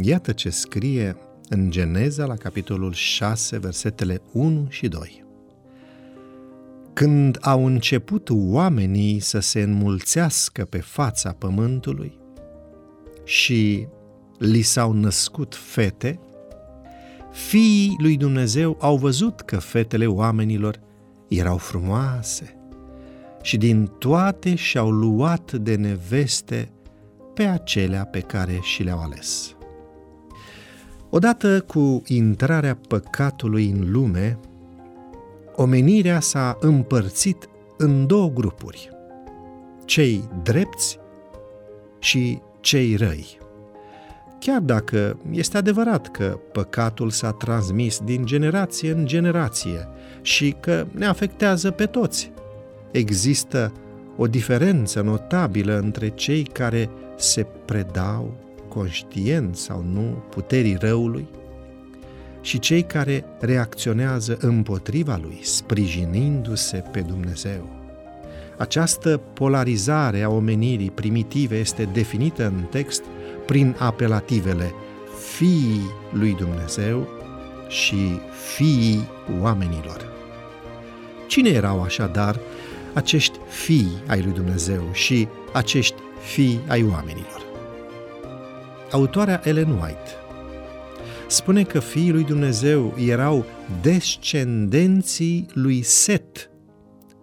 Iată ce scrie în Geneza la capitolul 6, versetele 1 și 2. Când au început oamenii să se înmulțească pe fața pământului și li s-au născut fete, fiii lui Dumnezeu au văzut că fetele oamenilor erau frumoase și din toate și-au luat de neveste pe acelea pe care și le-au ales. Odată cu intrarea păcatului în lume, omenirea s-a împărțit în două grupuri, cei drepți și cei răi. Chiar dacă este adevărat că păcatul s-a transmis din generație în generație și că ne afectează pe toți, există o diferență notabilă între cei care se predau conștient sau nu puterii răului și cei care reacționează împotriva lui, sprijinindu-se pe Dumnezeu. Această polarizare a omenirii primitive este definită în text prin apelativele fiii lui Dumnezeu și fiii oamenilor. Cine erau așadar acești fii ai lui Dumnezeu și acești fii ai oamenilor? Autoarea Ellen White spune că fiii lui Dumnezeu erau descendenții lui Set,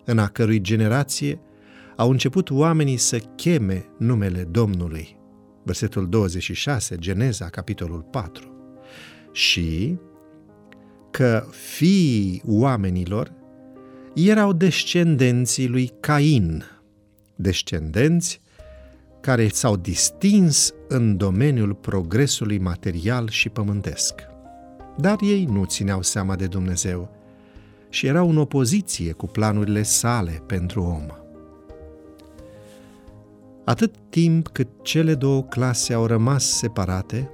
în a cărui generație au început oamenii să cheme numele Domnului. Versetul 26, Geneza, capitolul 4. Și că fiii oamenilor erau descendenții lui Cain, descendenți care s-au distins în domeniul progresului material și pământesc. Dar ei nu țineau seama de Dumnezeu și erau în opoziție cu planurile sale pentru om. Atât timp cât cele două clase au rămas separate,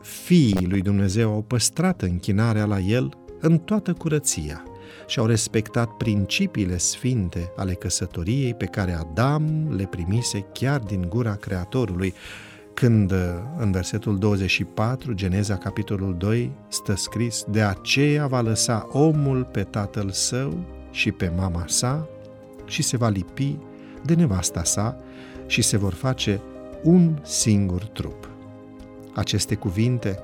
fiii lui Dumnezeu au păstrat închinarea la el în toată curăția – și au respectat principiile sfinte ale căsătoriei pe care Adam le primise chiar din gura Creatorului, când în versetul 24, Geneza capitolul 2, stă scris, De aceea va lăsa omul pe tatăl său și pe mama sa și se va lipi de nevasta sa și se vor face un singur trup. Aceste cuvinte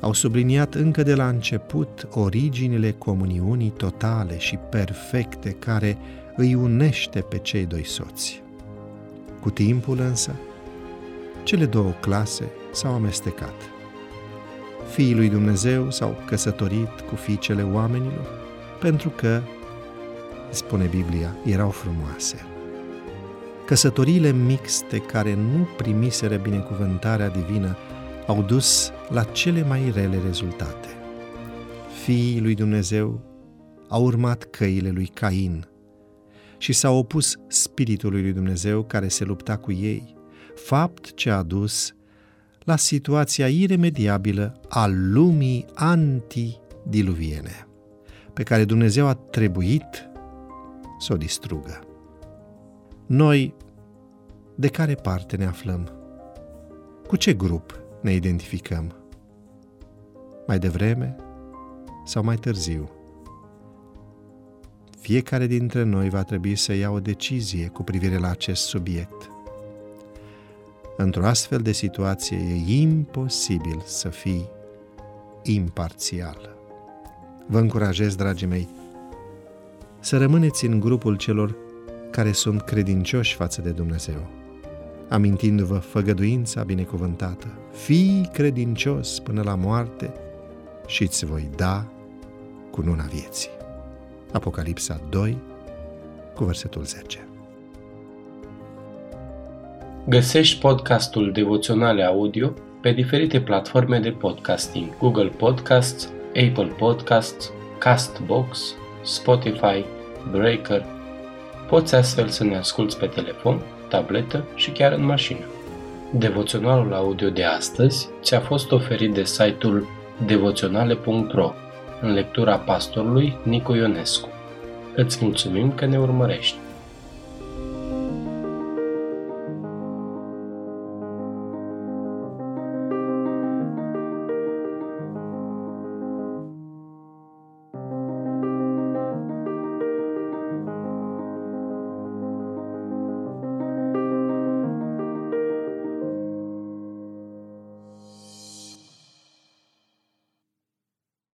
au subliniat încă de la început originile comuniunii totale și perfecte care îi unește pe cei doi soți. Cu timpul însă, cele două clase s-au amestecat. Fiii lui Dumnezeu s-au căsătorit cu fiicele oamenilor pentru că, spune Biblia, erau frumoase. Căsătoriile mixte care nu primiseră binecuvântarea divină au dus la cele mai rele rezultate. Fiii lui Dumnezeu au urmat căile lui Cain și s-au opus spiritului lui Dumnezeu care se lupta cu ei, fapt ce a dus la situația iremediabilă a lumii antidiluviene, pe care Dumnezeu a trebuit să o distrugă. Noi, de care parte ne aflăm? Cu ce grup ne identificăm. Mai devreme sau mai târziu. Fiecare dintre noi va trebui să ia o decizie cu privire la acest subiect. Într-o astfel de situație e imposibil să fii imparțial. Vă încurajez, dragii mei, să rămâneți în grupul celor care sunt credincioși față de Dumnezeu amintindu-vă făgăduința binecuvântată. Fii credincios până la moarte și îți voi da cu luna vieții. Apocalipsa 2, cu versetul 10. Găsești podcastul Devoționale Audio pe diferite platforme de podcasting, Google Podcasts, Apple Podcasts, Castbox, Spotify, Breaker. Poți astfel să ne asculți pe telefon tabletă și chiar în mașină. Devoționalul audio de astăzi ți-a fost oferit de site-ul devoționale.ro în lectura pastorului Nicu Ionescu. Îți mulțumim că ne urmărești!